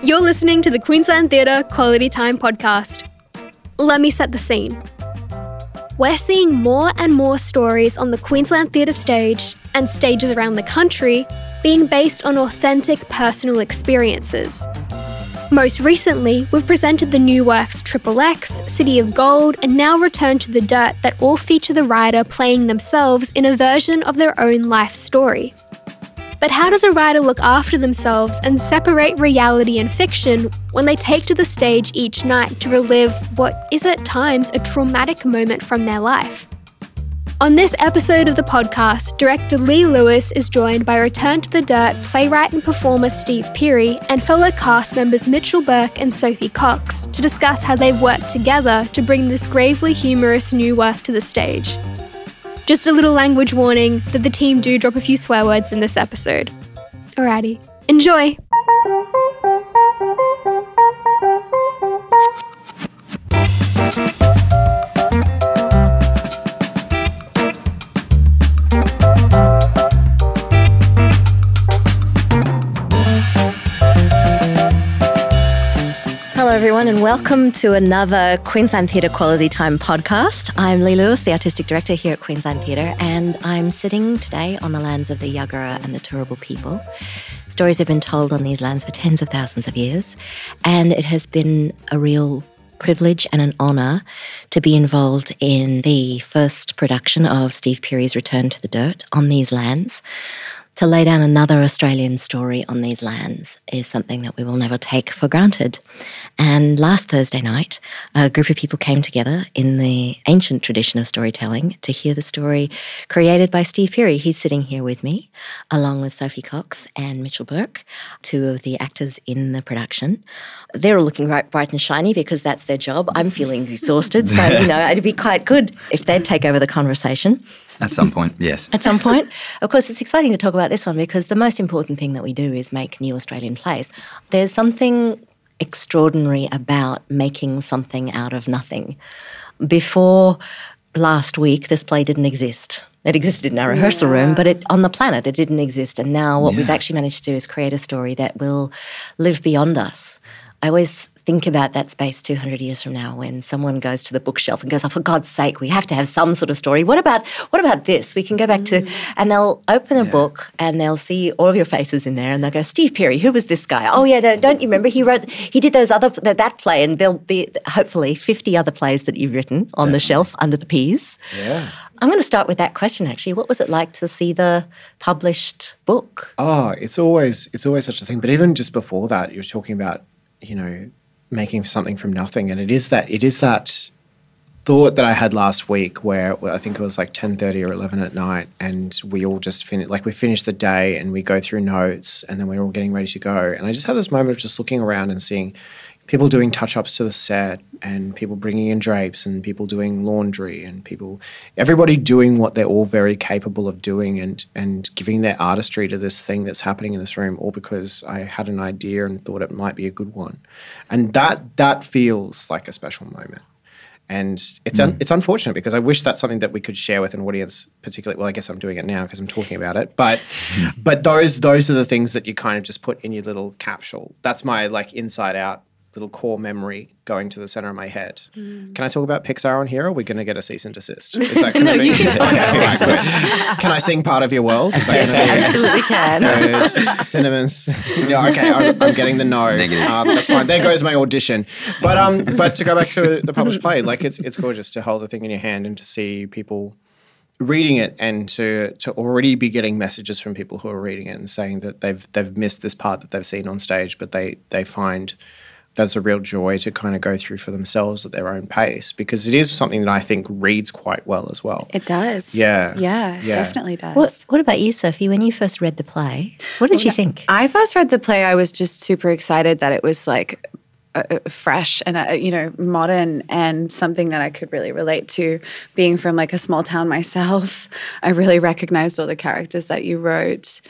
You're listening to the Queensland Theatre Quality Time podcast. Let me set the scene. We're seeing more and more stories on the Queensland Theatre stage and stages around the country being based on authentic personal experiences. Most recently, we've presented the new works Triple X, City of Gold, and now Return to the Dirt that all feature the writer playing themselves in a version of their own life story. But how does a writer look after themselves and separate reality and fiction when they take to the stage each night to relive what is at times a traumatic moment from their life? On this episode of the podcast, director Lee Lewis is joined by Return to the Dirt playwright and performer Steve Pirie and fellow cast members Mitchell Burke and Sophie Cox to discuss how they've worked together to bring this gravely humorous new work to the stage. Just a little language warning that the team do drop a few swear words in this episode. Alrighty, enjoy! Hello, everyone, and welcome to another Queensland Theatre Quality Time podcast. I'm Lee Lewis, the Artistic Director here at Queensland Theatre, and I'm sitting today on the lands of the Yagara and the Turrbal people. Stories have been told on these lands for tens of thousands of years, and it has been a real privilege and an honour to be involved in the first production of Steve Pirie's Return to the Dirt on these lands. To lay down another Australian story on these lands is something that we will never take for granted. And last Thursday night, a group of people came together in the ancient tradition of storytelling to hear the story created by Steve Pirie. He's sitting here with me, along with Sophie Cox and Mitchell Burke, two of the actors in the production. They're all looking right, bright and shiny because that's their job. I'm feeling exhausted, so you know it'd be quite good if they'd take over the conversation. At some point, yes. At some point. Of course, it's exciting to talk about this one because the most important thing that we do is make new Australian plays. There's something extraordinary about making something out of nothing. Before last week, this play didn't exist. It existed in our rehearsal room, but it, on the planet, it didn't exist. And now, what we've actually managed to do is create a story that will live beyond us. I always think about that space 200 years from now when someone goes to the bookshelf and goes, "Oh, for God's sake, we have to have some sort of story. What about what about this? We can go back to," mm. and they'll open a book and they'll see all of your faces in there, and they'll go, "Steve Pirie, who was this guy? Oh yeah, no, don't you remember? He wrote, he did those other that, that play, and there'll be hopefully 50 other plays that you've written on the shelf under the peas." Yeah. I'm going to start with that question. Actually, what was it like to see the published book? Oh, it's always it's always such a thing. But even just before that, you're talking about you know making something from nothing, and it is that it is that thought that I had last week where I think it was like ten thirty or eleven at night, and we all just finished like we finished the day and we go through notes, and then we're all getting ready to go, and I just had this moment of just looking around and seeing people doing touch ups to the set and people bringing in drapes and people doing laundry and people everybody doing what they're all very capable of doing and and giving their artistry to this thing that's happening in this room all because I had an idea and thought it might be a good one and that that feels like a special moment and it's un- mm. it's unfortunate because I wish that's something that we could share with an audience, particularly. Well, I guess I'm doing it now because I'm talking about it. But but those those are the things that you kind of just put in your little capsule. That's my like inside out little core memory going to the center of my head. Can I talk about Pixar on here? Or are we going to get a cease and desist? Is that going to be? okay, all right, good. Can I sing part of your world? Is that gonna Absolutely can. uh, cinnamons. yeah, okay, I'm, I'm getting the no. Uh, that's fine. There goes my audition. But um, but to go back to the published play, like it's it's gorgeous to hold the thing in your hand and to see people reading it and to to already be getting messages from people who are reading it and saying that they've they've missed this part that they've seen on stage, but they they find that's a real joy to kind of go through for themselves at their own pace because it is something that I think reads quite well as well. It does. Yeah. Yeah, Yeah. definitely does. What, what about you, Sophie? When you first read the play, what did you think? I first read the play, I was just super excited that it was like uh, fresh and uh, you know modern and something that I could really relate to. Being from like a small town myself, I really recognized all the characters that you wrote,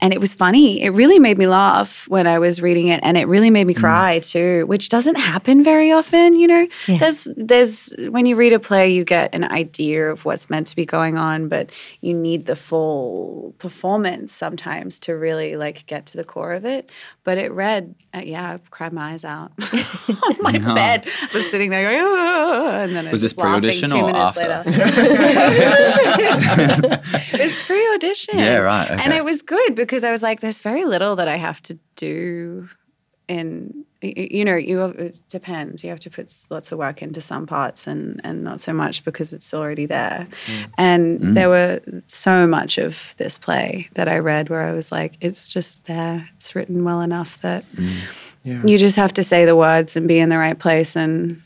and it was funny. It really made me laugh when I was reading it, and it really made me Mm. cry too, which doesn't happen very often. You know, there's there's when you read a play, you get an idea of what's meant to be going on, but you need the full performance sometimes to really like get to the core of it. But it read, uh, yeah, I cried my eyes out on my bed. I was sitting there going, "Ah," and then I Was this was pre-audition two or after? it's pre-audition. Yeah, right, And it was good because I was like, there's very little that I have to do in you know you uh, it depends. You have to put lots of work into some parts and and not so much because it's already there. Mm. And Mm. there were so much of this play that i read where i was like it's just there. It's written well enough that mm. Yeah. you just have to say the words and be in the right place and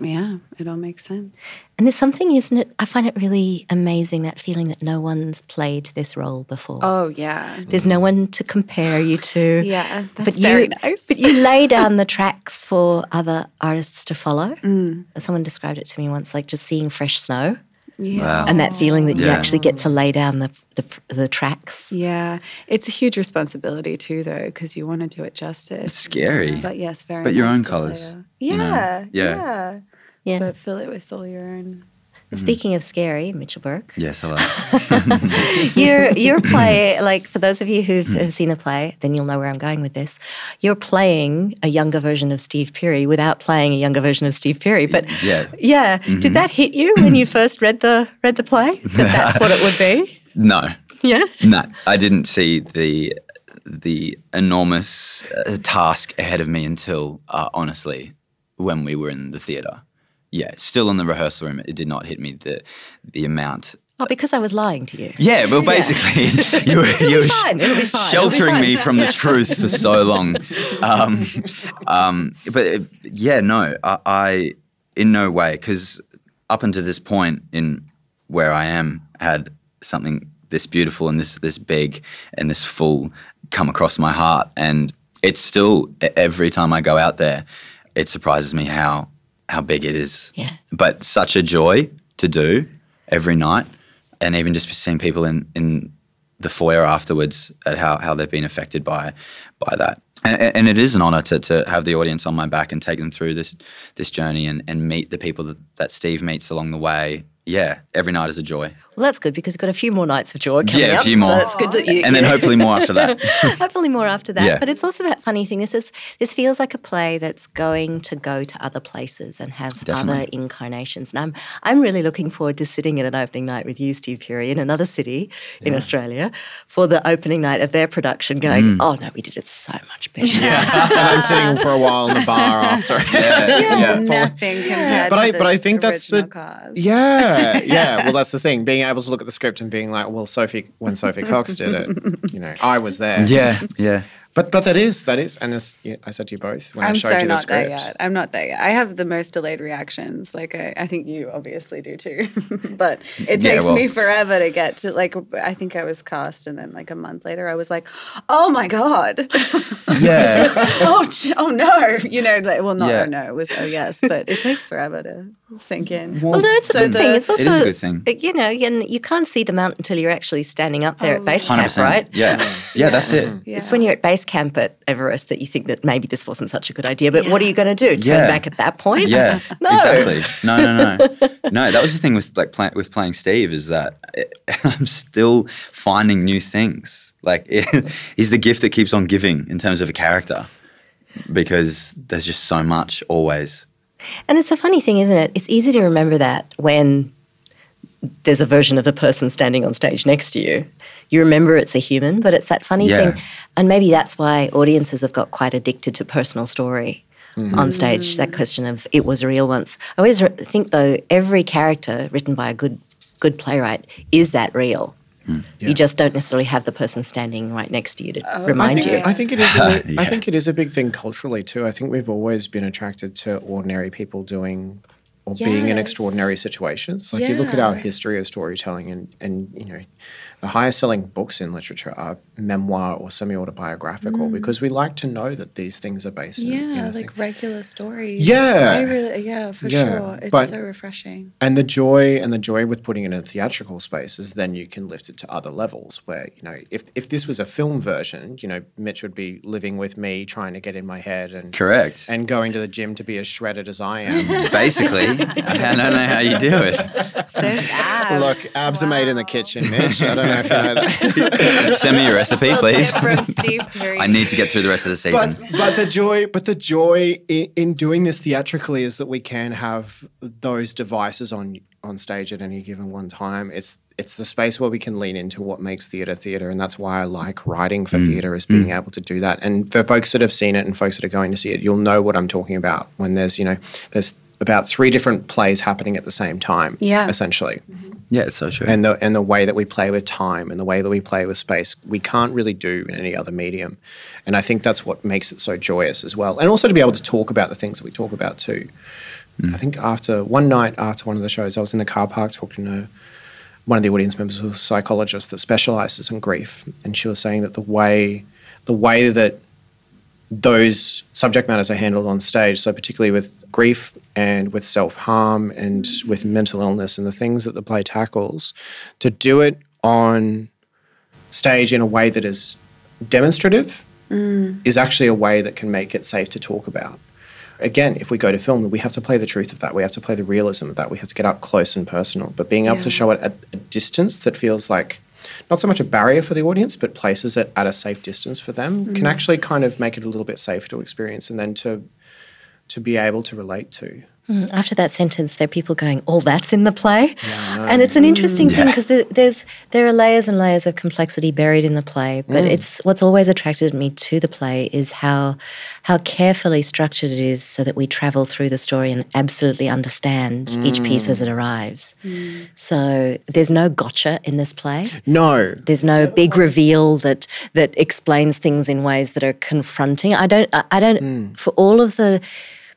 yeah it all makes sense And it's something, isn't it? I find it really amazing that feeling that no one's played this role before. oh yeah There's no one to compare you to. Yeah, that's but very you, nice. But you lay down the tracks for other artists to follow. Mm. Someone described it to me once, like just seeing fresh snow, yeah Wow. and that feeling that you actually get to lay down the the, the tracks. Yeah, it's a huge responsibility too, though, because you want to do it justice. It's scary. but yes, very. But your own colours, play a- you know? Yeah, Yeah. yeah, Yeah. But fill it with all your own. Speaking of scary, Mitchell Burke, Yes, hello. your your play, like for those of you who've, who've seen the play, then you'll know where I'm going with this. You're playing a younger version of Steve Pirie without playing a younger version of Steve Pirie. But Yeah. yeah, did that hit you when you first read the read the play? That that's what it would be. No, Yeah. no, I didn't see the the enormous uh, task ahead of me until uh, honestly when we were in the theater. Yeah, still in the rehearsal room, it did not hit me the the amount. Oh, because I was lying to you. Yeah, well, basically, you were, you were fine, it'll be fine, it'll be sheltering me from the truth for so long. Um, um, but uh, yeah, no, I, I in no way, because up until this point in where I am, had something this beautiful and this this big and this full come across my heart, and it's still every time I go out there, it surprises me how how big it is. Yeah. But such a joy to do every night, and even just seeing people in in the foyer afterwards at how, how they've been affected by by that. And, and it is an honor to, to have the audience on my back and take them through this this journey and, and meet the people that, that Steve meets along the way. Yeah, every night is a joy. Well, that's good because you've got a few more nights of joy coming Yeah, a up, few more. So that's good that you. And then hopefully more after that. Hopefully more after that. Yeah. But it's also that funny thing. This is this feels like a play that's going to go to other places and have other incarnations. And I'm I'm really looking forward to sitting at an opening night with you, Steve Pirie, in another city in Australia for the opening night of their production going, Mm. Oh no, we did it so much better. and then sitting for a while in the bar after. yeah. Nothing compared. But to I, the but I think that's the original cast. yeah, yeah. Well, that's the thing. Being able to look at the script and being like, well, Sophie, when Sophie Cox did it, you know, I was there. Yeah, yeah. But but that is that is, and as I said to you both when I I'm showed so you the not there script. yet. I'm not there yet. I have the most delayed reactions. Like I, I think you obviously do too. but it Yeah, takes well- me forever to get to like. I think I was cast, and then like a month later, I was like, "Oh my god, Yeah. oh oh no," you know. Like, well, not Yeah. oh no, it was oh yes, but it takes forever to sink in. Well, no, it's a So good thing. It's also is a good thing. You know, and you can't see the mountain until you're actually standing up there at oh, base camp, 100%. right? Yeah. Yeah, that's it. Yeah. It's when you're at base camp at Everest that you think that maybe this wasn't such a good idea. But what are you going to do? Turn Yeah. back at that point? Yeah, No. exactly. No, no, no, no. That was the thing with like play, with playing Steve is that I'm still finding new things. Like he's the gift that keeps on giving in terms of a character, because there's just so much always. And it's a funny thing, isn't it? It's easy to remember that when there's a version of the person standing on stage next to you. You remember it's a human, but it's that funny Yeah. thing. And maybe that's why audiences have got quite addicted to personal story mm-hmm. on stage. That question of it was real once. I always re- think, though, every character written by a good good playwright is that real. Mm. Yeah. You just don't necessarily have the person standing right next to you to uh, I remind think, you. I think it is. A, I Yeah. think it is a big thing culturally too. I think we've always been attracted to ordinary people doing or being in extraordinary situations. Like you look at our history of storytelling, and and you know, the highest selling books in literature are memoir or semi autobiographical mm. because we like to know that these things are based in. Yeah, in a like thing. regular stories. Yeah. I really, yeah, for Yeah, sure. It's but- so refreshing. And the joy and the joy with putting it in a theatrical space is then you can lift it to other levels where, you know, if, if this was a film version, you know, Mitch would be living with me trying to get in my head and Correct. and going to the gym to be as shredded as I am. Basically, I don't know how you do it. There's abs. Look, abs are made in the kitchen, Mitch. I don't know if you know that. Send me your recipe, please. from Steve Pirie. I need to get through the rest of the season. but but the joy but the joy in, in doing this theatrically is that we can have those devices on on stage at any given one time it's it's the space where we can lean into what makes theater theater and that's why I like writing for mm. theater is mm. being able to do that and for folks that have seen it and folks that are going to see it you'll know what I'm talking about when there's you know there's about three different plays happening at the same time Yeah. essentially. Mm-hmm. Yeah, it's so true. and the and the way that we play with time and the way that we play with space we can't really do in any other medium. And i think that's what makes it so joyous as well. And also to be able to talk about the things that we talk about too. Mm. I think after one night after one of the shows i was in the car park talking to one of the audience members who's a psychologist that specializes in grief. And she was saying that the way the way that those subject matters are handled on stage. So, particularly with grief and with self harm and with mental illness and the things that the play tackles, to do it on stage in a way that is demonstrative mm. is actually a way that can make it safe to talk about. Again, if we go to film, we have to play the truth of that. We have to play the realism of that. We have to get up close and personal. But being able to show it at a distance that feels like not so much a barrier for the audience, but places it at a safe distance for them can mm. actually kind of make it a little bit safer to experience and then to to be able to relate to. Mm, After that sentence, there are people going, "Oh, that's in the play," and it's an mm. interesting thing because there, there's there are layers and layers of complexity buried in the play. But mm. it's what's always attracted me to the play is how how carefully structured it is, so that we travel through the story and absolutely understand each piece as it mm. arrives. So there's no gotcha in this play. No. There's no big reveal that that explains things in ways that are confronting. I don't. I, I don't. For all of the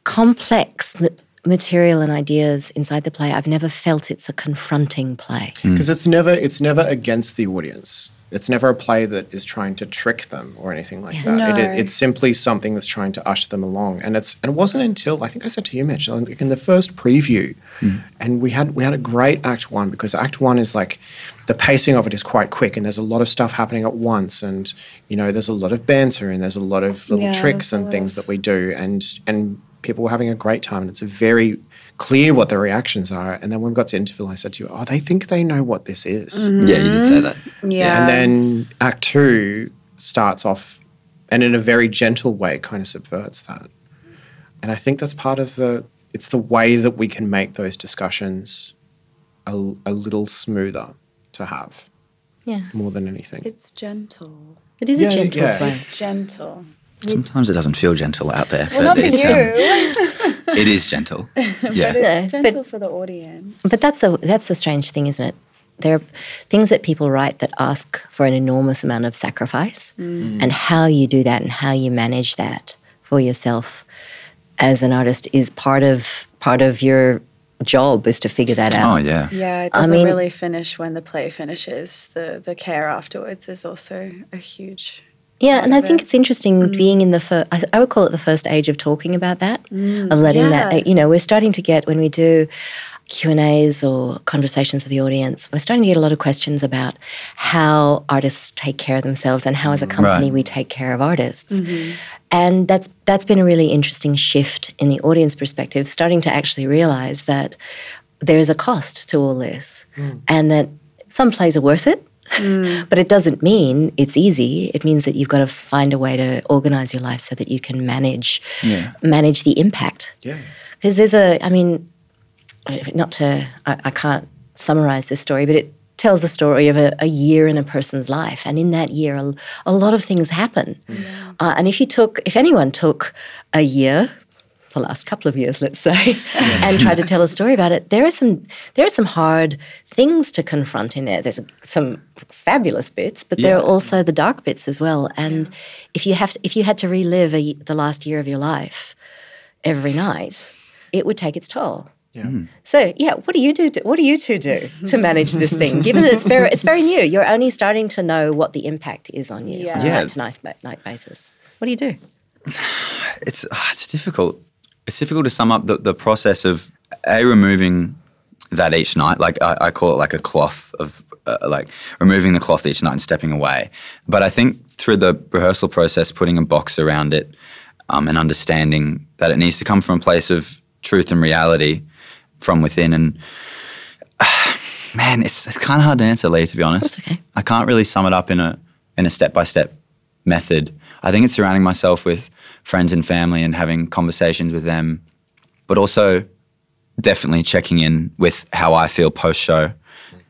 complex ma- material and ideas inside the play, I've never felt it's a confronting play. Mm. Because it's never it's never against the audience. It's never a play that is trying to trick them or anything like that. No. it- it's simply something that's trying to usher them along. And it's and it wasn't until I think I said to you, Mitch, in the first preview, mm. and we had we had a great act one because act one is like the pacing of it is quite quick and there's a lot of stuff happening at once and you know there's a lot of banter and there's a lot of little Yeah, tricks and lot things that we do and and people were having a great time and it's very clear what the reactions are and then when we got to interval I said to you oh they think they know what this is mm-hmm. yeah, you did say that. yeah. and then act two starts off and in a very gentle way kind of subverts that and I think that's part of the it's the way that we can make those discussions a, a little smoother to have Yeah, more than anything it's gentle. it is Yeah, a gentle yeah. play. It's gentle. Sometimes it doesn't feel gentle out there. Well, not for it's, you, um, it is gentle. Yeah. but No, it's but- gentle for the audience. But that's a that's a strange thing, isn't it? There are things that people write that ask for an enormous amount of sacrifice, and how you do that and how you manage that for yourself as an artist is part of part of your job is to figure that out. Oh, yeah. Yeah, it doesn't mean- really finish when the play finishes. The the care afterwards is also a huge. Yeah, and I think it's interesting hmm. being in the first. I, I would call it the first age of talking about that, hmm. of letting yeah. that. You know, we're starting to get when we do Q and A's or conversations with the audience. We're starting to get a lot of questions about how artists take care of themselves and how, as a hmm. company, Right. we take care of artists. Mm-hmm. And that's that's been a really interesting shift in the audience perspective, starting to actually realize that there is a cost to all this, and that some plays are worth it. But it doesn't mean it's easy. It means that you've got to find a way to organize your life so that you can manage Yeah. manage the impact. yeah Because there's a, I mean, not to, I, I can't summarize this story, but it tells the story of a, a year in a person's life. And in that year, a, a lot of things happen. Uh, and if you took, if anyone took a year, the last couple of years, let's say, and tried to tell a story about it, there are some there are some hard things to confront in there. There's some fabulous bits, but there are also the dark bits as well. And if you have to, if you had to relive a, the last year of your life every night, it would take its toll. Yeah. So yeah, what do you do? What do you two do to manage this thing? Given that it's very it's very new, you're only starting to know what the impact is on you on a Yeah. Yeah. night to night, night basis. What do you do? it's ah, it's difficult. It's difficult to sum up the, the process of a removing that each night. Like I, I call it like a cloth of uh, like removing the cloth each night and stepping away. But I think through the rehearsal process, putting a box around it um, and understanding that it needs to come from a place of truth and reality from within. And man, it's it's kind of hard to answer, Lee. To be honest, That's okay. I can't really sum it up in a in a step by step method. I think it's surrounding myself with friends and family and having conversations with them, but also definitely checking in with how I feel post show,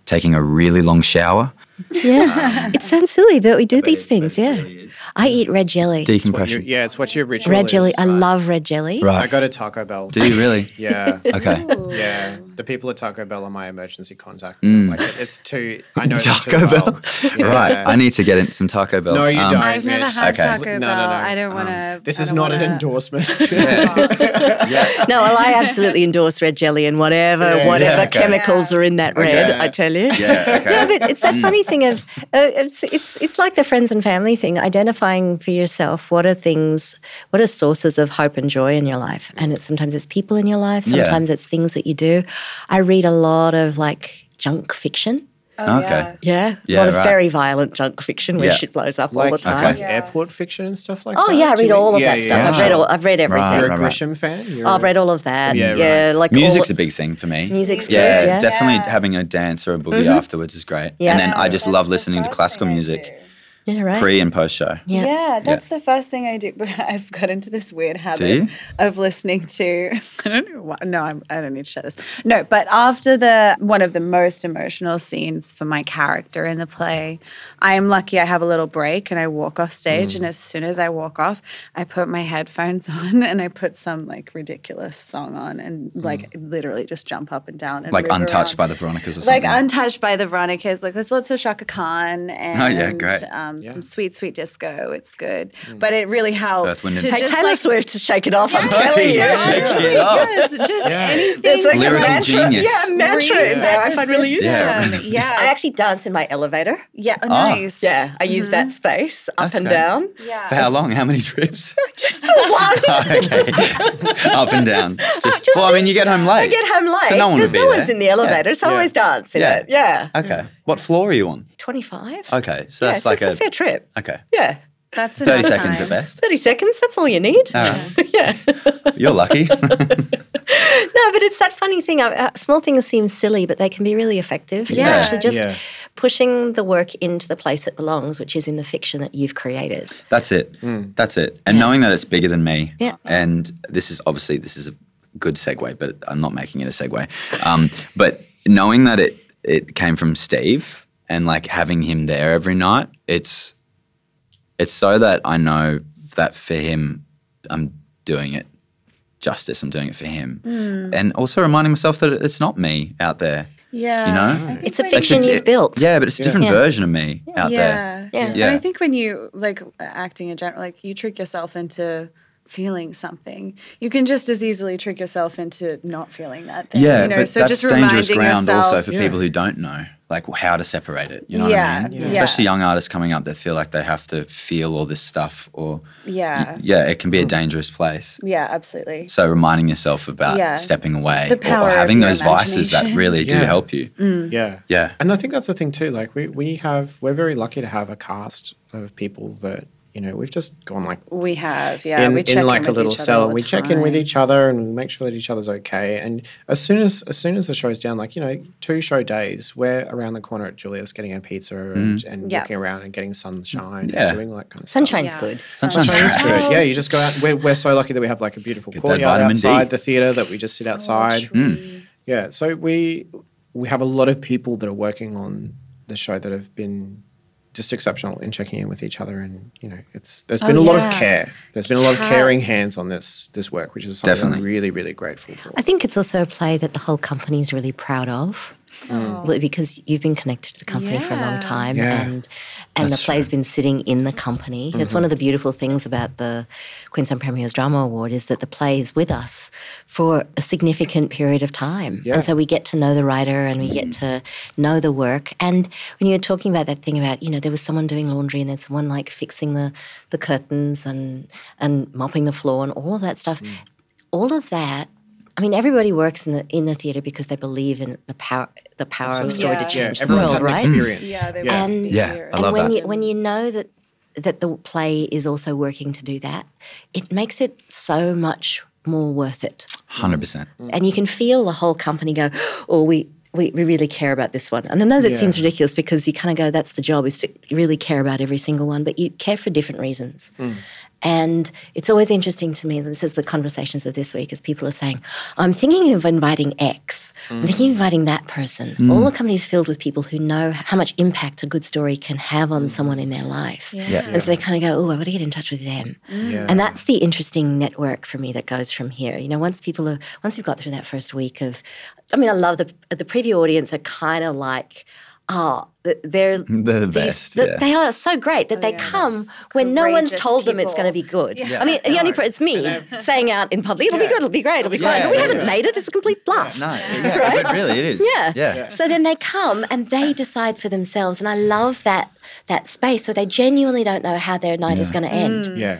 taking a really long shower, Yeah, it sounds silly, but we do these it- things. Yeah, really. I eat red jelly. Decompression. yeah, it's what your ritual Red jelly. is. I love red jelly. Right. I Right. go to Taco Bell. Do you really? Yeah. Okay. Yeah, the people at Taco Bell are my emergency contact. Mm. Like it- it's too. I know Taco too Bell. well. Yeah. Right. I need to get in some Taco Bell. No, you Um, don't. I've never Mitch. had Okay. Taco No, Bell. no, no. I don't want to. This is not an endorsement. Yeah. No, well, I absolutely endorse red jelly and whatever Yeah, whatever yeah, okay. chemicals are in that red. Okay. I tell you. Yeah. Okay. No, but it's that funny thing of uh, it's it's it's like the friends and family thing. Identifying for yourself what are things, what are sources of hope and joy in your life, and it's sometimes it's people in your life, Yeah. sometimes it's things that you do. I read a lot of like junk fiction. Oh, Okay. Yeah, a Yeah, lot of right. very violent junk fiction where Yeah. shit blows up like, all the time. like Yeah. airport fiction and stuff like Oh that. Oh, yeah, I read all of yeah, that yeah, stuff. yeah. I've read all. I've read everything. Right, You're right, a right. Grisham fan. You're I've read all of that. Yeah, Yeah, right. like Music's a big thing for me. music's yeah, good. Yeah, definitely Yeah. having a dance or a boogie mm-hmm. afterwards is great. Yeah. And then I just love listening to classical music yeah, right. pre and post show. Yeah. Yeah, that's the first thing I do. But I've got into this weird habit of listening to. I don't know. Why, no, I'm, I don't need to shut this. No, but after the one of the most emotional scenes for my character in the play, I am lucky. I have a little break and I walk off stage. Mm. And as soon as I walk off, I put my headphones on and I put some like ridiculous song on and like literally just jump up and down and Mm. Like Untouched around. by the Veronicas or something. Like untouched by the Veronicas. Like there's lots of Chaka Khan and Oh, yeah, great. Um, Yeah. some sweet sweet disco. It's good, mm. but it really helps Earth, to Hey, just Taylor like, Swift to shake it off. I'm Yeah, telling you. yeah, shake it off. yes, just Yeah. anything. There's like to, a Lyrical mantra. genius. Yeah, a mantra in there. I find really useful. Yeah. Yeah, I actually dance in my elevator. yeah, oh, Ah. nice. Yeah, I use that mm-hmm. space up That's and great. down. yeah. For how long? How many trips? Just the one. Ah, okay. Up and down. Just, Just- well, I mean, you get home late. I get home late. So no one There's would be no one's in the elevator, so I Yeah. always dance in it. Yeah. Okay. What floor are you on? 25. Okay. So yeah, that's so like it's a, a, fair trip. Okay. Yeah. That's 30 seconds time. at best. 30 seconds, that's all you need. All right. yeah. You're lucky. No, but it's that funny thing. Uh, uh, small things seem silly, but they can be really effective. You're Yeah. actually just Yeah. pushing the work into the place it belongs, which is in the fiction that you've created. That's it. That's it. And knowing that it's bigger than me. Yeah. And this is obviously this is a good segue, but I'm not making it a segue. Um, but knowing that it it came from Steve and like having him there every night, it's it's so that I know that for him, I'm doing it justice. I'm doing it for him, hmm. and also reminding myself that it's not me out there. Yeah, You know? It's a when- fiction di- you've built. Yeah, but it's a different Yeah. version of me out yeah. there. Yeah. Yeah. And I think when you like acting in general, like you trick yourself into feeling something, you can just as easily trick yourself into not feeling that thing. Yeah, you know? but so that's just dangerous ground yourself, also for Yeah. people who don't know, like how to separate it. You know Yeah, what I mean? yeah. Especially young artists coming up that feel like they have to feel all this stuff, or Yeah, yeah, it can be a mm. dangerous place. yeah, absolutely. So reminding yourself about Yeah. stepping away The or- power or of having those vices that imagination. really do help you. Mm. Yeah. Yeah. And I think that's the thing too. Like we, we have we're very lucky to have a cast of people that, you know, we've just gone like We have, yeah, in, we check in like in a little each other cellar. all the We check in with each other and we make sure that each other's okay. And as soon as as soon as the show's down, like, you know, two show days, we're around the corner at Julius getting our pizza and, mm. and Yeah. walking around and getting sunshine Yeah. and doing all that kind of Sunshine's Yeah. good. Sunshine's stuff. Sunshine's great. good. Yeah, you just go out. We're, we're so lucky that we have like a beautiful Get courtyard vitamin D. outside the theatre that we just sit Oh, outside. true. Mm. Yeah, so we we have a lot of people that are working on the show that have been just exceptional in checking in with each other, and you know, it's there's oh, been Oh, a lot of care. There's been a lot of caring hands on this this work, which is something I'm Definitely. really really grateful for. I think it's also a play that the whole company is really proud of. Oh. Well, because you've been connected to the company for a long time Yeah. and and That's the play's true. been sitting in the company. It's mm-hmm. one of the beautiful things about the Queensland Premier's Drama Award is that the play is with us for a significant period of time. Yeah. And so we get to know the writer and we get mm. to know the work. And when you were talking about that thing about, you know, there was someone doing laundry and there's someone like fixing the, the curtains and and mopping the floor and all of that stuff. Mm. All of that I mean, everybody works in the in the theatre because they believe in the power the power of story Yeah. to change yeah, the everyone's world, had an right? experience. Yeah, they yeah. would be Yeah. I and love when that. you when you know that that the play is also working to do that, it makes it so much more worth it. Hundred percent. Mm-hmm. And you can feel the whole company go, "Oh, we." We, we really care about this one. And I know that Yeah. seems ridiculous because you kind of go, that's the job, is to really care about every single one, but you care for different reasons. Mm. And it's always interesting to me, this is the conversations of this week, as people are saying, I'm thinking of inviting X, I'm thinking of inviting that person. Mm. All the companies filled with people who know how much impact a good story can have on someone in their life. Yeah. And so they kind of go, oh, I want to get in touch with them. Mm. Yeah. And that's the interesting network for me that goes from here. You know, once people are, once we've got through that first week of, I mean, I love the the preview audience are kind of like, oh, they're They're the these- best, th- yeah. They are so great that they come when no one's Courageous told them it's going to be good. I mean, the only pr- it's me saying out in public, it'll be good, it'll be great, it'll be fine. Yeah, But we yeah, haven't yeah. made it. It's a complete bluff. No, yeah, but really, it is. Yeah. yeah. So then they come and they decide for themselves, and I love that that space. So they genuinely don't know how their night is going to end, yeah.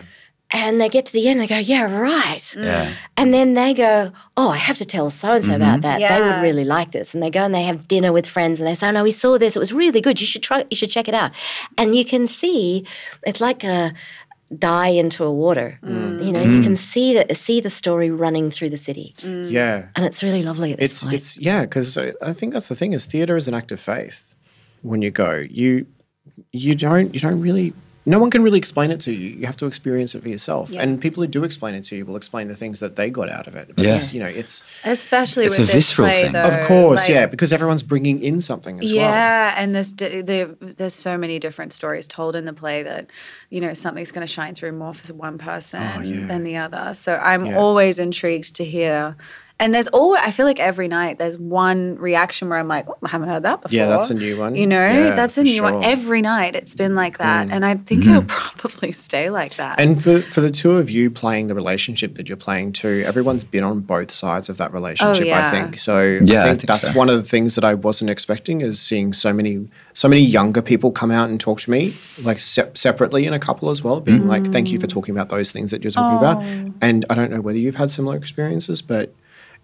And they get to the end, they go, "Yeah, right." Mm. Yeah. And then they go, Oh, I have to tell so and so about mm-hmm. that. They would really like this. And they go and they have dinner with friends and they say, oh, No, we saw this. It was really good. You should try you should check it out. And you can see it's like a dye into a water. Mm. You know, you can mm. see that see the story running through the city. Yeah. And it's really lovely at this It's point. it's yeah, because I think that's the thing is theatre is an act of faith. When you go, you you don't you don't really no one can really explain it to you. You have to experience it for yourself. And people who do explain it to you will explain the things that they got out of it. But Yeah. you know, it's Especially It's with a this visceral play, thing. though, of course, like- yeah, because everyone's bringing in something as well. Yeah, and there's di- there, there's so many different stories told in the play that you know something's going to shine through more for one person Oh, yeah. than the other. So I'm Yeah. always intrigued to hear. And there's always I feel like every night there's one reaction where I'm like, oh, I haven't heard that before. Yeah, that's a new one. You know, Yeah, that's a new one. sure. Mm. Every night it's been like that, and I think it'll probably stay like that. And for for the two of you playing the relationship that you're playing too, everyone's been on both sides of that relationship. yeah. I think so. Yeah, I I think, think that's so. one of the things that I wasn't expecting is seeing so many so many younger people come out and talk to me like sep- separately in a couple as well, being like, "Thank you for talking about those things that you're talking about." And I don't know whether you've had similar experiences, but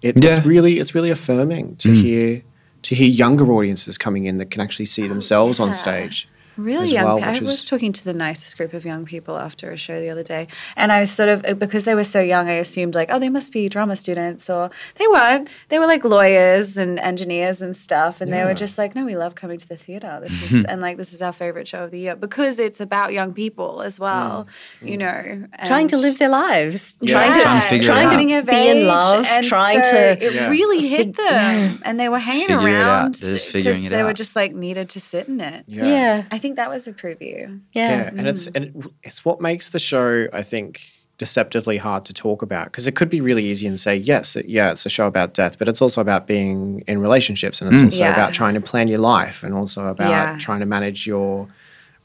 it, Yeah. it's really it's really affirming to mm. hear to hear younger audiences coming in that can actually see themselves on stage. Really young. well, pe- I was is- talking to the nicest group of young people after a show the other day, and I was sort of because they were so young, I assumed like, oh, they must be drama students, or they weren't. They were like lawyers and engineers and stuff, and they were just like, no, we love coming to the theater. This is and like this is our favorite show of the year because it's about young people as well. Mm. You know, trying to live their lives, Yeah. trying to, Trying to figure it trying to be in love, and trying so to It Yeah. really hit them, and they were hanging Figure around They're just figuring because it they were just like needed to sit in it. Yeah. yeah, I think that was a preview. yeah, Yeah, and it's mm. and it's what makes the show, I think, deceptively hard to talk about because it could be really easy and say, yes, it, yeah, it's a show about death, but it's also about being in relationships, and it's mm. also Yeah. about trying to plan your life, and also about Yeah. trying to manage your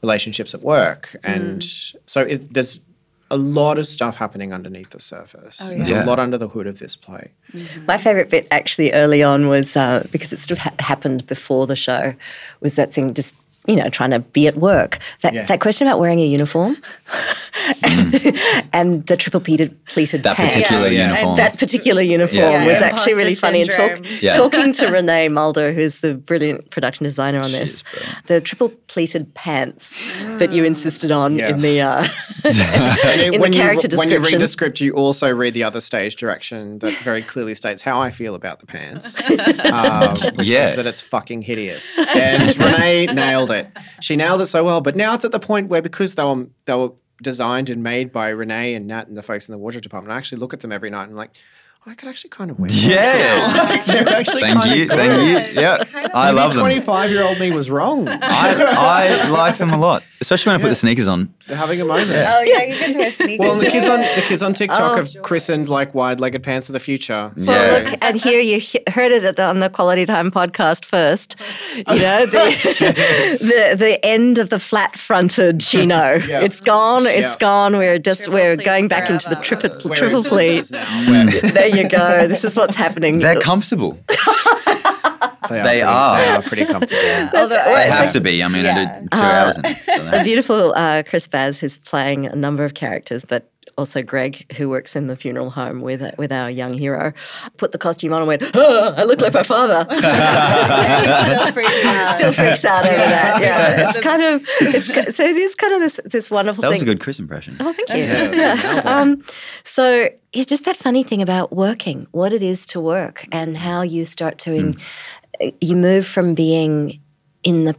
relationships at work, and mm. so it, there's a lot of stuff happening underneath the surface. Oh, There's yeah. a lot under the hood of this play. Mm-hmm. My favorite bit actually early on was uh, because it sort of ha- happened before the show was that thing just you know trying to be at work that Yeah. that question about wearing a uniform and, and the triple pleated pleated That pants. particular Yeah. uniform. That particular uniform Yeah. was Yeah. actually really Imposter funny. And talk. Yeah. talking to Renee Mulder, who's the brilliant production designer on She this, the triple pleated pants that you insisted on Yeah. in the uh, And in when the you character when you read the script, you also read the other stage direction that very clearly states how I feel about the pants, uh, which Yeah. says that it's fucking hideous. And Renee nailed it. She nailed it so well. But now it's at the point where because they were they were designed and made by Renee and Nat and the folks in the wardrobe department, I actually look at them every night and like. I could actually kind of wear. Yeah. like, they're actually Thank kind you. of good. Thank you. Yeah. I Maybe love them. 25 year old me was wrong. I, I like them a lot, especially when I put the sneakers on. They're having a moment. Oh yeah, you get to wear sneakers. Well, the kids on the kids on TikTok Oh. have christened like wide-legged pants of the future. So, Yeah. Well, look, and here you he- heard it at the, on the Quality Time podcast first. You know, the, the the end of the flat-fronted chino. Yeah. It's gone. It's Yeah. gone. We're just Triple we're going back into the triple wearing triple pleat. Boots now, where There you go. This is what's happening. They're comfortable. They are. They pretty, are. They are pretty comfortable. Although They I- have to be. I mean, I did two hours in so a beautiful uh, Chris Baz who's playing a number of characters, but also Greg, who works in the funeral home with with our young hero, put the costume on and went, oh, "I look like my father." still freaks out. Still freaks out over that. Yeah, it's kind of it's so it is kind of this this wonderful That thing. was a good Chris impression. Oh, thank you. Yeah, Yeah. Um, so it's just that funny thing about working, what it is to work, and how you start to, in, you move from being in the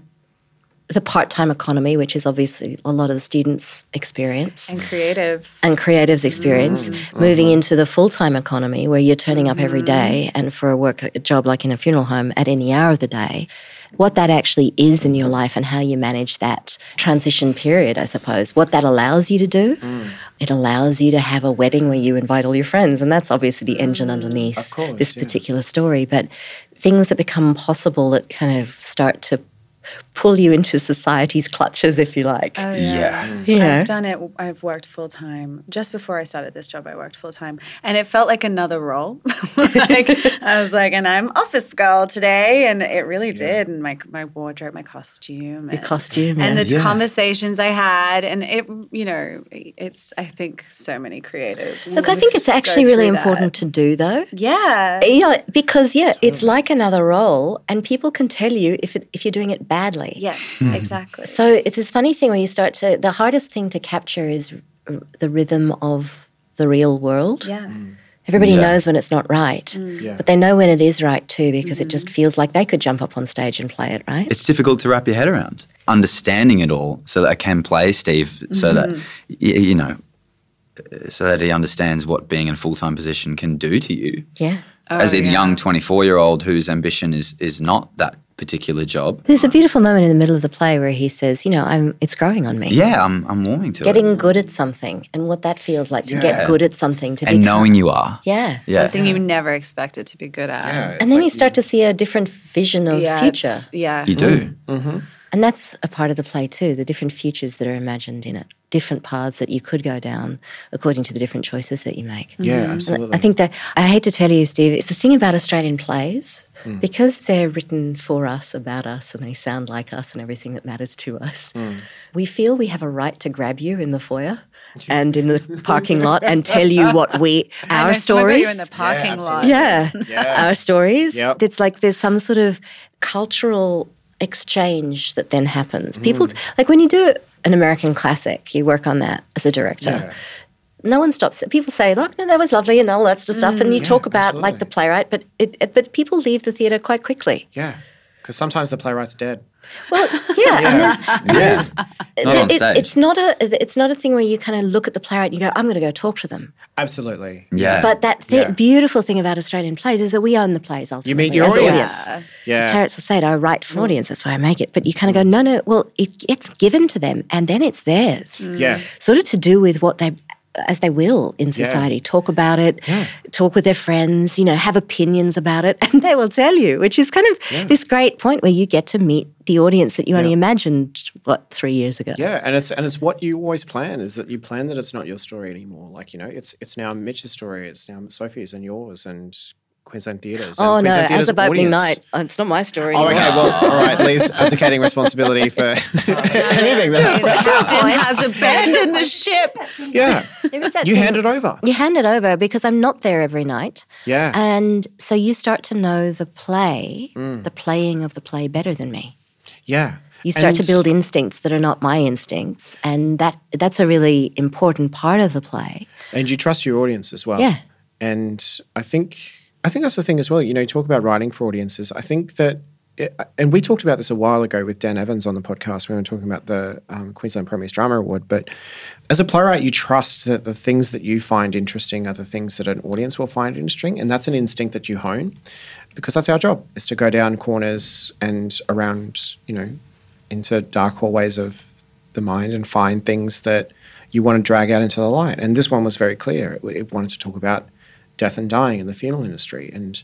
the part time economy, which is obviously a lot of the students' experience and creatives. and creatives experience, mm. mm-hmm. moving into the full time economy where you're turning up every mm. day and for a work a job like in a funeral home at any hour of the day. What that actually is in your life and how you manage that transition period, I suppose. What that allows you to do, mm. it allows you to have a wedding where you invite all your friends, and that's obviously the engine underneath course, this yeah. particular story. But things that become possible that kind of start to pull you into society's clutches, if you like. Oh, Yeah. Mm. you know? I've done it. I've worked full time. Just before I started this job, I worked full time, and it felt like another role. like I was like, and I'm office girl today, and it really did. And my my wardrobe, my costume, Your and, costume, and yeah. the Yeah. conversations I had, and it, you know, it's. I think so many creatives. Look, I think it's actually really through important that. to do, though. Yeah. Yeah, because yeah, it's like another role, and people can tell you if it, if you're doing it badly. Yes, Hmm. exactly. So it's this funny thing where you start to. The hardest thing to capture is r- the rhythm of the real world. Yeah. Everybody Yeah. knows when it's not right, Yeah. but they know when it is right too because it just feels like they could jump up on stage and play it, right? It's difficult to wrap your head around. Understanding it all so that I can play Steve, so that, you know, uh, so that he understands what being in a full time position can do to you. yeah. As a yeah. young 24 year old whose ambition is, is not that particular job. There's a beautiful moment in the middle of the play where he says, "You know, I'm. It's growing on me. Yeah, I'm, I'm warming to Getting it. Getting good at something and what that feels like to Yeah. get good at something to And become- knowing you are. Yeah. Yeah. Something you never expected to be good at. Yeah, And then like you start to see a different vision of Yeah, future. Yeah. You do. Mm-hmm. Mm-hmm. And that's a part of the play too, the different futures that are imagined in it, different paths that you could go down according to the different choices that you make. Yeah, And absolutely. I think that I hate to tell you, Steve, it's the thing about Australian plays, Hmm. because they're written for us, about us, and they sound like us and everything that matters to us. Hmm. We feel we have a right to grab you in the foyer and in the parking lot and tell you what we I our know someone got stories. In the parking lot. Yeah. Yeah. Our stories. Yep. It's like there's some sort of cultural exchange that then happens. Mm. People, like when you do an American classic, you work on that as a director. Yeah. No one stops. it. People say, "Look, no, that was lovely," and all that sort of stuff, and you mm, talk about like the playwright, but it, it, but people leave the theater quite quickly. Yeah, because sometimes the playwright's dead. Well, yeah, and there's, there's Not on it- it's not a it's not a thing where you kind of look at the playwright and you go, "I'm going to go talk to them." Absolutely. Yeah. But that thi- Yeah. beautiful thing about Australian plays is that we own the plays ultimately. You meet your as audience. Yeah. Yeah. Carrots will say it, I write for an audience, that's why I make it. But you kind of mm. go, no, no, well, it, it's given to them and then it's theirs. Yeah. Sort of to do with what they, as they will in society, talk about it, talk with their friends, you know, have opinions about it, and they will tell you, which is kind of this great point where you get to meet the audience that you only imagined, what, three years ago. Yeah, and it's and it's what you always plan is that you plan that it's not your story anymore. Like you know, it's it's now Mitch's story, it's now Sophie's and yours and Queensland Theatres. and Oh, no, Queensland as Theatre's of opening audience. night, it's not my story Oh, anymore. okay. Well, all right. Lee's abdicating responsibility for anything. That Captain has abandoned the ship. yeah, There is that you thing- hand it over. You hand it over because I'm not there every night. Yeah. And so you start to know the play, Mm. the playing of the play better than me. Yeah. You start to build instincts that are not my instincts, and that that's a really important part of the play. and you trust your audience as well. Yeah. And I think I think that's the thing as well. You know, you talk about writing for audiences. I think that it, and we talked about this a while ago with Dan Evans on the podcast. When we were talking about the um, Queensland Premier's Drama Award. But as a playwright, you trust that the things that you find interesting are the things that an audience will find interesting, and that's an instinct that you hone because that's our job is to go down corners and around, you know, into dark hallways of the mind and find things that you want to drag out into the light. And this one was very clear. It, it wanted to talk about death and dying in the funeral industry. And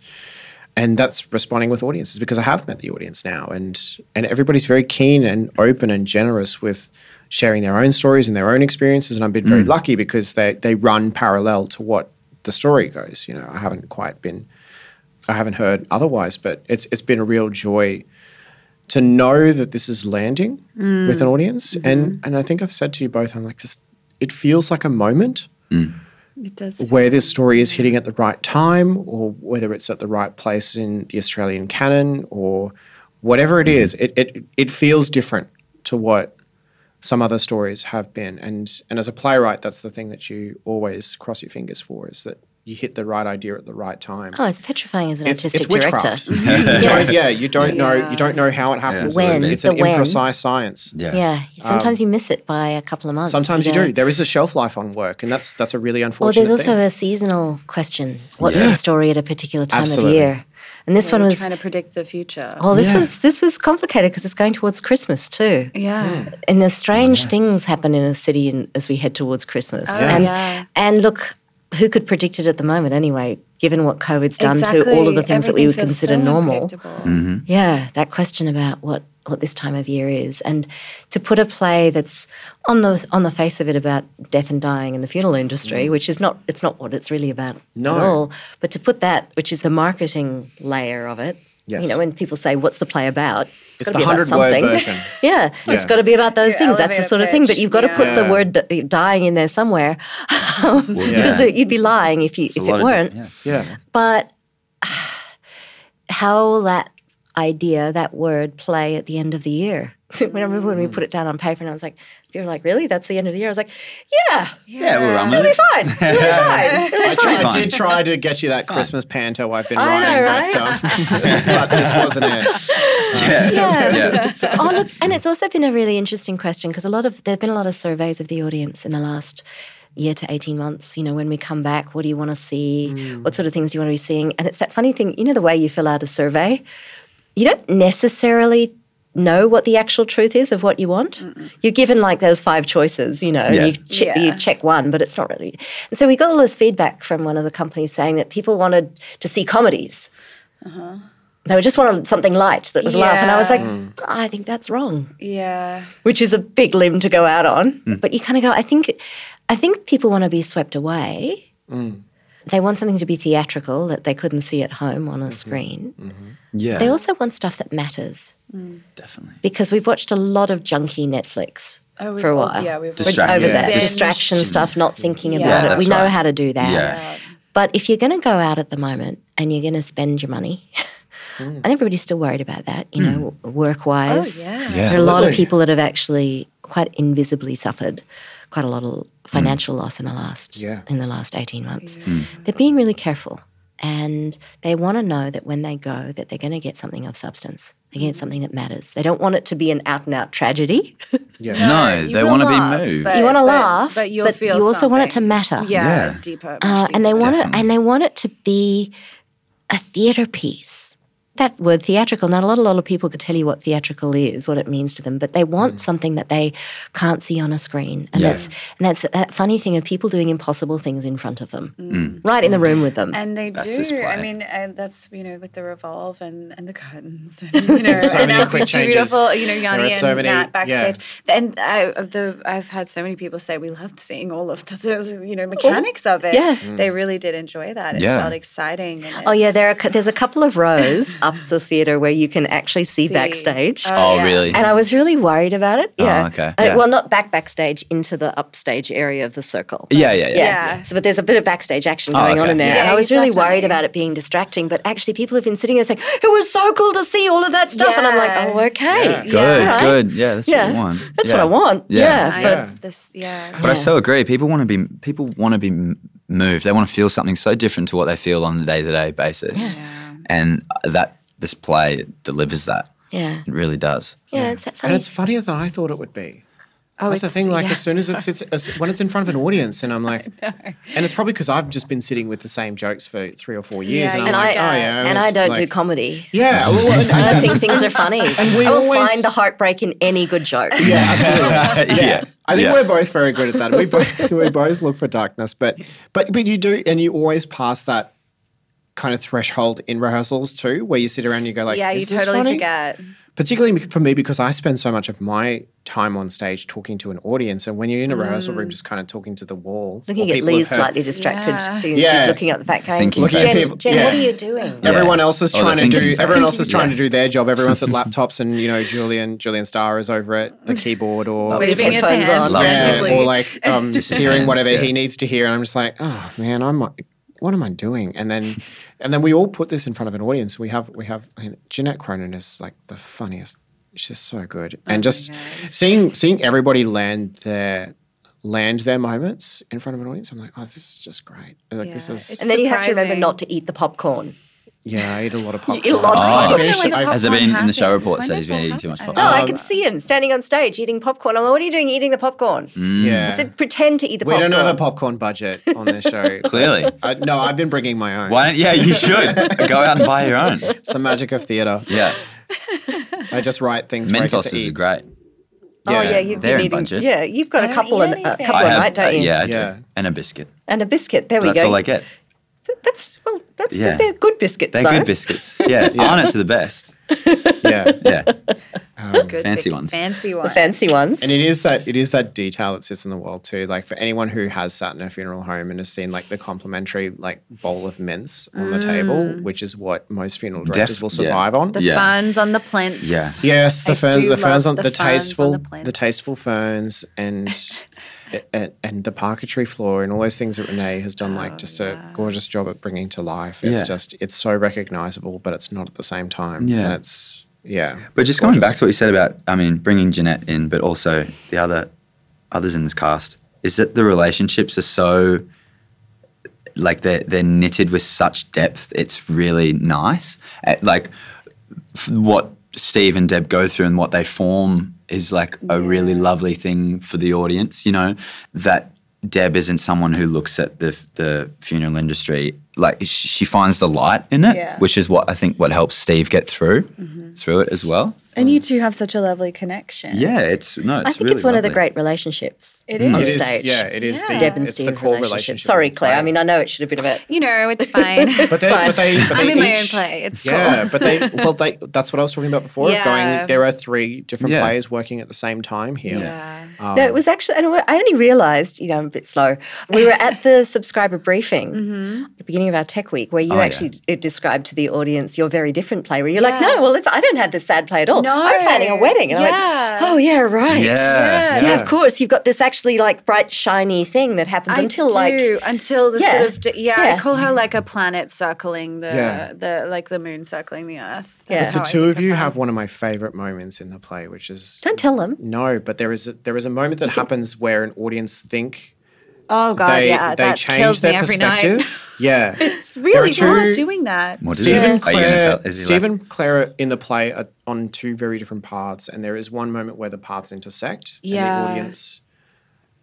and that's responding with audiences because I have met the audience now. And and everybody's very keen and open and generous with sharing their own stories and their own experiences. And I've been very mm. lucky because they they run parallel to what the story goes. You know I haven't quite been I haven't heard otherwise but it's it's been a real joy to know that this is landing with an mm. audience. And mm-hmm. and I think I've said to you both I'm like this it feels like a moment mm. It does. where this story is hitting at the right time or whether it's at the right place in the Australian canon or whatever it is, it, it, it feels different to what some other stories have been. And, and as a playwright, that's the thing that you always cross your fingers for is that you hit the right idea at the right time. Oh, it's petrifying as an It's, artistic it's witchcraft. director. you don't, yeah, you don't know. You don't know how it happens. Yeah. When, it's the an when. imprecise science. Yeah. Yeah, sometimes you miss it by a couple of months. Um, Sometimes you know. do. There is a shelf life on work, and that's that's a really unfortunate. Well, unfortunate there's also thing. a seasonal question. What's Yeah. the story at a particular time Absolutely. of year? And this one We're was trying to predict the future. oh, this Yeah. was this was complicated because it's going towards Christmas too. yeah. And there's strange things happen in a city in, as we head towards Christmas. Oh, and yeah. and look, who could predict it at the moment anyway? Given what COVID's done Exactly. to all of the things that we would consider so normal. unpredictable. Mm-hmm. Yeah, that question about what what this time of year is, and to put a play that's on the on the face of it about death and dying in the funeral industry, mm. which is not it's not what it's really about No. at all. But to put that, which is the marketing layer of it. Yes. You know, when people say, "What's the play about?" It's gotta the be about 100 word something. version. yeah, it's got to be about those Your things. That's the elevator sort of thing. But you've got to yeah. put the word dying in there somewhere. because you'd be lying if you if it lot of di- weren't. yeah. yeah. But how will that idea, that word, play at the end of the year? when I remember when we put it down on paper, and I was like, "You're like, really? That's the end of the year?" I was like, "Yeah, Yeah, we'll run with it'll be fine. It'll be fine. It'll I, be tried, fine." I did try to get you that Christmas panto I've been I writing, know, but, um, but this wasn't it. Yeah. Yeah. Yeah. oh, look, and it's also been a really interesting question because a lot of there've been a lot of surveys of the audience in the last year to 18 months you know when we come back what do you want to see mm. what sort of things do you want to be seeing and it's that funny thing you know the way you fill out a survey you don't necessarily know what the actual truth is of what you want you're given like those five choices you know Yeah. you, che- Yeah. you check one but it's not really and so we got all this feedback from one of the companies saying that people wanted to see comedies uh-huh. They were just wanted something light that was laugh and i was like ah, i think that's wrong Yeah. which is a big limb to go out on. Hmm. But you kind of go, I think, I think people want to be swept away. Mm. They want something to be theatrical that they couldn't see at home on a mm-hmm. screen. Mm-hmm. Yeah. They also want stuff that matters mm. Definitely. because we've watched a lot of junky Netflix Oh, we've for a all- while. yeah, we've We're over Yeah. that Binge. distraction stuff, not thinking Yeah. about Yeah, it. We know right. how to do that. Yeah. But if you're going to go out at the moment and you're going to spend your money, Mm. and everybody's still worried about that, you know, hmm. work wise. Oh, yeah. Yeah. There are a lot of people that have actually quite invisibly suffered quite a lot of financial hmm. loss in the last Yeah. in the last 18 months. Hmm. They're being really careful and they want to know that when they go that they're going to get something of substance. They get something that matters. They don't want it to be an out and out tragedy. Yeah. No, You they want to be moved. but- you want to laugh, but you'll but feel you also want it to matter. Yeah, Yeah. deeper. Uh, much Uh, and they deeper. want it, and they want it to be a theatre piece. That word theatrical. Not a lot, a lot of people could tell you what theatrical is, what it means to them, but they want mm. something that they can't see on a screen, and Yeah. that's and that's that funny thing of people doing impossible things in front of them, mm. Mm. right in the room with them. And they That's do. I mean, and that's you know with the revolve and, and the curtains, and, you know, So and many our quick changes. beautiful, you know, Yanni are and so many- Nat backstage. yeah. And I, the I've had so many people say we loved seeing all of the, the you know oh, mechanics of it. Yeah. they really did enjoy that. It Yeah. felt exciting. And Oh yeah, there are there's a couple of rows up the theatre where you can actually see, See. backstage. Oh, yeah. really? And I was really worried about it. Yeah. okay. Uh, well, not back backstage into the upstage area of the circle. yeah, yeah, yeah. Yeah. So, but there's a bit of backstage action Oh, going on in there. Yeah, and I was you really worried about it being distracting. But actually, people have been sitting there saying, it was so cool to see all of that stuff. And I'm like, oh, okay. Yeah. Good, Right. good. Yeah, that's Yeah. what you want. That's Yeah. what I want. Yeah. Yeah. I- but Yeah. this yeah. But I Yeah. so agree. People want to be people want to be moved. They want to feel something so different to what they feel on a day to day basis, Yeah. and that this play delivers that. Yeah. It really does. Yeah, it's that funny. And it's funnier than I thought it would be. Oh, That's the thing. Like yeah. as soon as it sits, as, when it's in front of an audience, and I'm like, and it's probably because I've just been sitting with the same jokes for three or four years, Yeah, and I'm you and like, I oh yeah, and I don't do comedy. Yeah, well, and- I don't think things are funny. And we I will always- find the heartbreak in any good joke. yeah, absolutely. yeah. I think Yeah. we're both very good at that. We both we both look for darkness, but but but you do, and you always pass that kind of threshold in rehearsals too, where you sit around and you go like, yeah, you this totally funny?" forget. Particularly for me because I spend so much of my time on stage talking to an audience, and when you're in a rehearsal room, just kind of talking to the wall, Looking at people Lee's slightly distracted. Yeah. She's looking at the back going, Thinking Jen, people- Jen yeah. what are you doing? Yeah. Everyone else is Oh, trying to do. phase. Everyone else is trying Yeah. to do their job. Everyone's at laptops, and you know, Julian Julian Starr is over at the keyboard, or With his Waving his headphones hands on. yeah, or like um, hearing hands, whatever yeah. he needs to hear, and I'm just like, oh man, I'm what am I doing? And then and then we all put this in front of an audience. We have we have I mean, Jeanette Cronin is like the funniest. She's so good, and just seeing seeing everybody land their land their moments in front of an audience. I'm like, oh, this is just great. Like this Yeah, is And then you have to remember not to eat the popcorn. Yeah. I eat a lot of popcorn. eat a lot of Oh. popcorn. I finished When it. Has it popcorn been in the show happen? report said he's been eating too much popcorn? No, I Um, could see him standing on stage eating popcorn. I'm like, what are you doing eating the popcorn? yeah. I said, pretend to eat the we popcorn. don't have a popcorn budget on this show. Clearly. Uh, no, I've been bringing my own. Why yeah, you should go out and buy your own. It's the magic of theatre. Yeah. I just write things. where I Mentos is eat. great. Oh yeah, you've They're been in eating. budget. Yeah, you've got I a couple eat and a anything. couple I a have, night, don't uh, you? yeah, I do. Yeah. And a biscuit. And a biscuit. There we That's go. That's all I get. That's well, that's Yeah. they're good biscuits. They're though. good biscuits. Yeah. Yeah. Aren't it to the best? Yeah. Yeah. Um, good Fancy big ones. Fancy The ones. fancy ones. And it is that it is that detail that sits in the world too. Like for anyone who has sat in a funeral home and has seen like the complimentary like bowl of mince on the table, mm. which is what most funeral directors Def- will yeah. survive on. The Yeah. ferns on the plinths. Yeah. Yes, the I ferns, the ferns on the the, ferns on tasteful, the the, tasteful ferns, and, and and the parquetry floor, and all those things that Renee has done, like oh, just a gorgeous job at bringing to life. It's Yeah. just it's so recognizable, but it's not at the same time. Yeah. and it's yeah. But just going back to what you said about, I mean, bringing Jeanette in, but also the other others in this cast, is that the relationships are so like they're they're knitted with such depth. It's really nice. Like what Steve and Deb go through and what they form is like a really lovely thing for the audience. You know that Deb isn't someone who looks at the the funeral industry like she finds the light in it, Yeah. which is what I think what helps Steve get through mm-hmm. through it as well. And you two have such a lovely connection. Yeah, it's no. It's I think really it's one of the great relationships It on is. It is- stage. yeah, it is Yeah. the Deb and it's Steve the core relationship. relationship. Sorry, Claire. I mean, I know it should have been a bit. You know, it's fine. But they, fine. but they, but I'm they in my own play. It's yeah, cool. but they, well, they, that's what I was talking about before. Of going, there are three different Yeah. players working at the same time here. Yeah. Um, No, it was actually, and I only realised, you know, I'm a bit slow. We were at the subscriber briefing Mm-hmm. at the beginning of our tech week where you Oh, actually d- described to the audience your very different play where you're like, no, well, it's, I don't have this sad play at all. Oh, no. I'm planning a wedding. And I Yeah. went, oh, yeah, right. Yeah, Yeah, yeah. of course. You've got this actually like bright, shiny thing that happens I until do, like. until the Yeah. sort of d- yeah, Yeah. I call her like a planet circling the Yeah. the like the moon circling the earth. Yeah. The two of you have one of my favorite moments in the play, which is Don't tell them. no, but there is a, there is a moment that happens where an audience think Oh god, they yeah, they that change kills their me every perspective. night. Yeah, It's There really are two- hard doing that. What is Steve it? and Are you Claire, tell? Is he Steve like- and Claire in the play are on two very different paths, and there is one moment where the paths intersect, and Yeah. the audience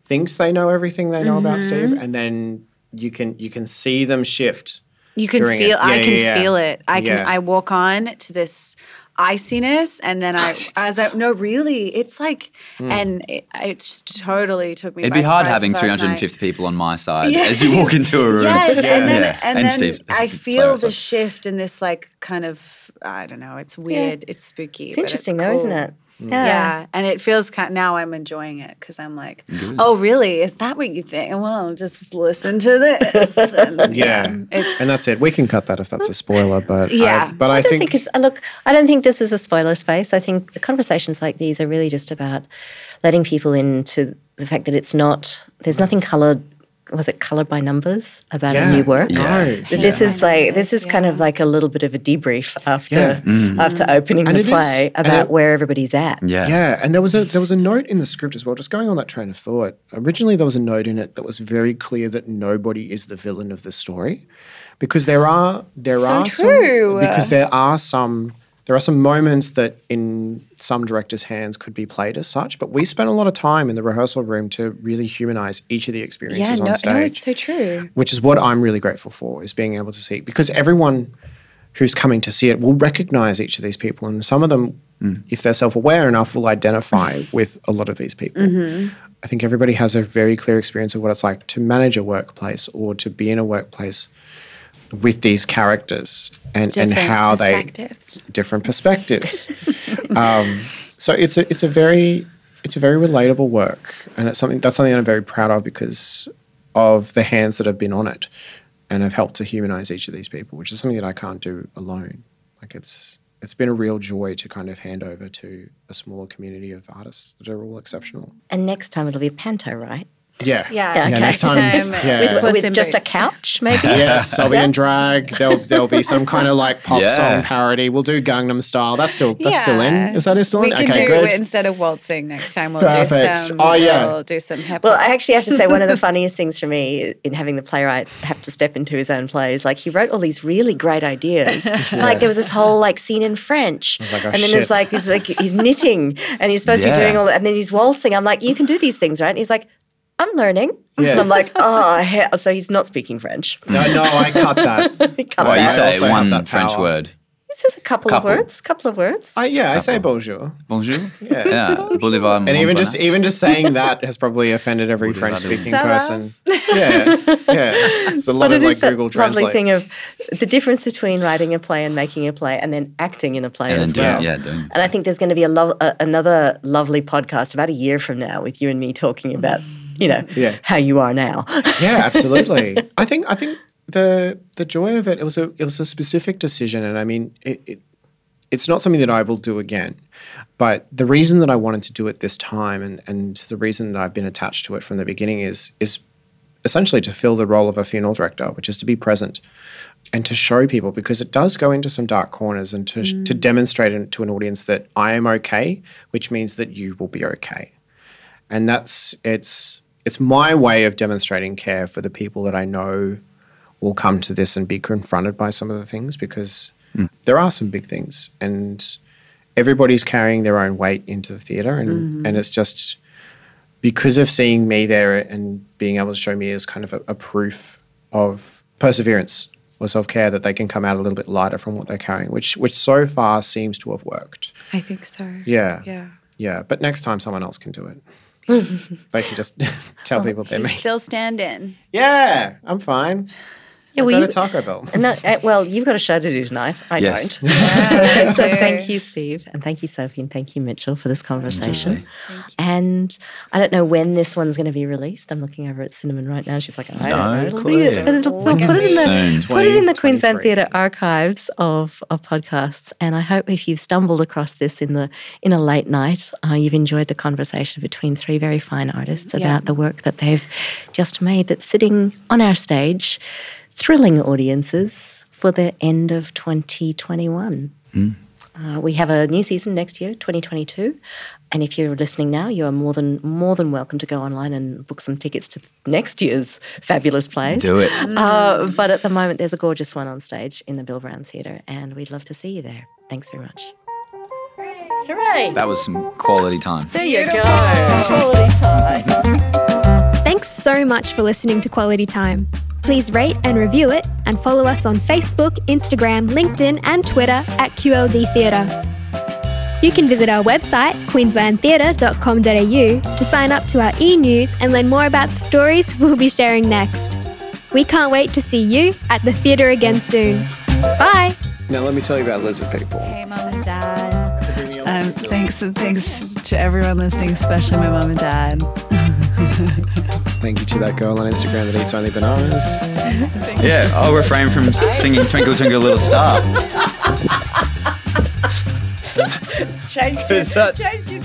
thinks they know everything they know about Steve, Mm-hmm. and then you can you can see them shift. You can during it. feel. I Yeah, can yeah, yeah. feel it. I can. I walk on to this iciness, and then I, as I no, really, it's like, Hmm. and it, it's totally took me. It'd be hard having the first night. 350 people on my side Yeah. as you walk into a room. Yes, and then Yeah. and, then I feel the shift in this like kind of I don't know. It's weird. It's spooky. It's but interesting though, isn't it? Yeah. yeah. and it feels kind. Now I'm enjoying it because I'm like, oh, really? Is that what you think? Well, just listen to this. And, Yeah, it's, and that's it. We can cut that if that's a spoiler, but Yeah. I, but I, I don't think, think, it's uh, look. I don't think this is a spoiler space. I think the conversations like these are really just about letting people into the fact that it's not. There's nothing coloured was it Colored by Numbers about Yeah. a new work. No. But This is like this is kind of like a little bit of a debrief after Yeah. Mm. after opening And the play and about it- where everybody's at. Yeah. Yeah, and there was a there was a note in the script as well. Just going on that train of thought. Originally, there was a note in it that was very clear that nobody is the villain of the story, because there are there So are true. some because there are some there are some moments that in some directors' hands could be played as such. But we spent a lot of time in the rehearsal room to really humanize each of the Yeah, experiences no, on stage no, it's so true. which is what I'm really grateful for, is being able to see because everyone who's coming to see it will recognize each of these people, and some of them, mm. if they're self-aware enough, will identify with a lot of these people. Mm-hmm. I think everybody has a very clear experience of what it's like to manage a workplace or to be in a workplace with these characters and, and Different how they perspectives. different perspectives. um, so it's a it's a very it's a very relatable work, and it's something that's something that I'm very proud of because of the hands that have been on it, and have helped to humanize each of these people, which is something that I can't do alone. Like it's it's been a real joy to kind of hand over to a smaller community of artists that are all exceptional. And next time it'll be panto, right? Yeah, Yeah, okay. Next time, yeah. With, with just a couch, maybe. Yes, I'll be in drag. There'll there'll be some kind of like pop Yeah. song parody. We'll do Gangnam Style. That's still that's still in. Is that still in? We can okay, do good. instead of waltzing next time. We'll Perfect. do some. Oh, yeah. We'll do some hip. Well, I actually have to say one of the funniest things for me in having the playwright have to step into his own plays, like he wrote all these really great ideas. Like there was this whole like scene in French, was like, oh, and then shit. there's like this like he's knitting and he's supposed to be doing all that, and then he's waltzing. I'm like, you can do these things, right? And he's like, I'm learning. Yeah. And I'm like, oh, hell. so he's not speaking French. No, no, I cut that. Cut Well, that. you say also have one that French power. word. This is a couple, Couple. of words. Couple of words. I, yeah, I say bonjour. Bonjour. Yeah. Yeah. Boulevard. And even just even just saying that has probably offended every French speaking person. Yeah, yeah. It's a lot But of it like is that Google lovely Translate. thing of the difference between writing a play and making a play, and then acting in a play And as doing- well. yeah, doing- And I think there's going to be a lo- a, another lovely podcast about a year from now with you and me talking about, you know, Yeah. how you are now. yeah, absolutely. I think I think the the joy of it, it was a it was a specific decision, and I mean it, it it's not something that I will do again. But the reason that I wanted to do it this time, and and the reason that I've been attached to it from the beginning is is essentially to fill the role of a funeral director, which is to be present and to show people because it does go into some dark corners and to, to mm. demonstrate it to an audience that I am okay, which means that you will be okay. And that's it's it's my way of demonstrating care for the people that I know will come to this and be confronted by some of the things because hmm. there are some big things and everybody's carrying their own weight into the theater and, mm-hmm. and it's just because of seeing me there and being able to show me as kind of a, a proof of perseverance or self-care that they can come out a little bit lighter from what they're carrying which which so far seems to have worked. I think so. yeah. Yeah. yeah. But next time someone else can do it Oh, they can just tell people they're me Still stand in. yeah i'm fine Yeah, I'll well, go you- taco bell No, uh, well, you've got a show to do tonight. I Yes. don't. Yeah, so thank you, Steve, and thank you, Sophie, and thank you, Mitchell, for this conversation. And I don't know when this one's going to be released. I'm looking over at Cinnamon right now. She's like, I No don't know. It'll clue. be, but it'll, we'll put it in the Soon. put it in the Queensland Theatre archives of, of podcasts. And I hope if you've stumbled across this in the in a late night, uh, you've enjoyed the conversation between three very fine artists about the work that they've just made that's sitting on our stage, thrilling audiences for the end of 2021. Uh, we have a new season next year, 2022. And if you're listening now, you are more than more than welcome to go online and book some tickets to next year's fabulous plays. Do it. Uh, but at the moment, there's a gorgeous one on stage in the Bill Brown Theatre, and we'd love to see you there. Thanks very much. Hooray! That was some quality time. There you go. Quality time. Thanks so much for listening to Quality Time. Please rate and review it and follow us on Facebook, Instagram, LinkedIn, and Twitter at QLD Theatre. You can visit our website, queenslandtheatre.com.au, to sign up to our e news and learn more about the stories we'll be sharing next. We can't wait to see you at the theatre again soon. Bye! now let me tell you about lizard people Hey, mom and dad. Um, thanks and thanks to everyone listening, especially my mom and dad. thank you to that girl on instagram that eats only bananas. Yeah, I'll refrain from singing Twinkle Twinkle Little Star. Change Is that- change your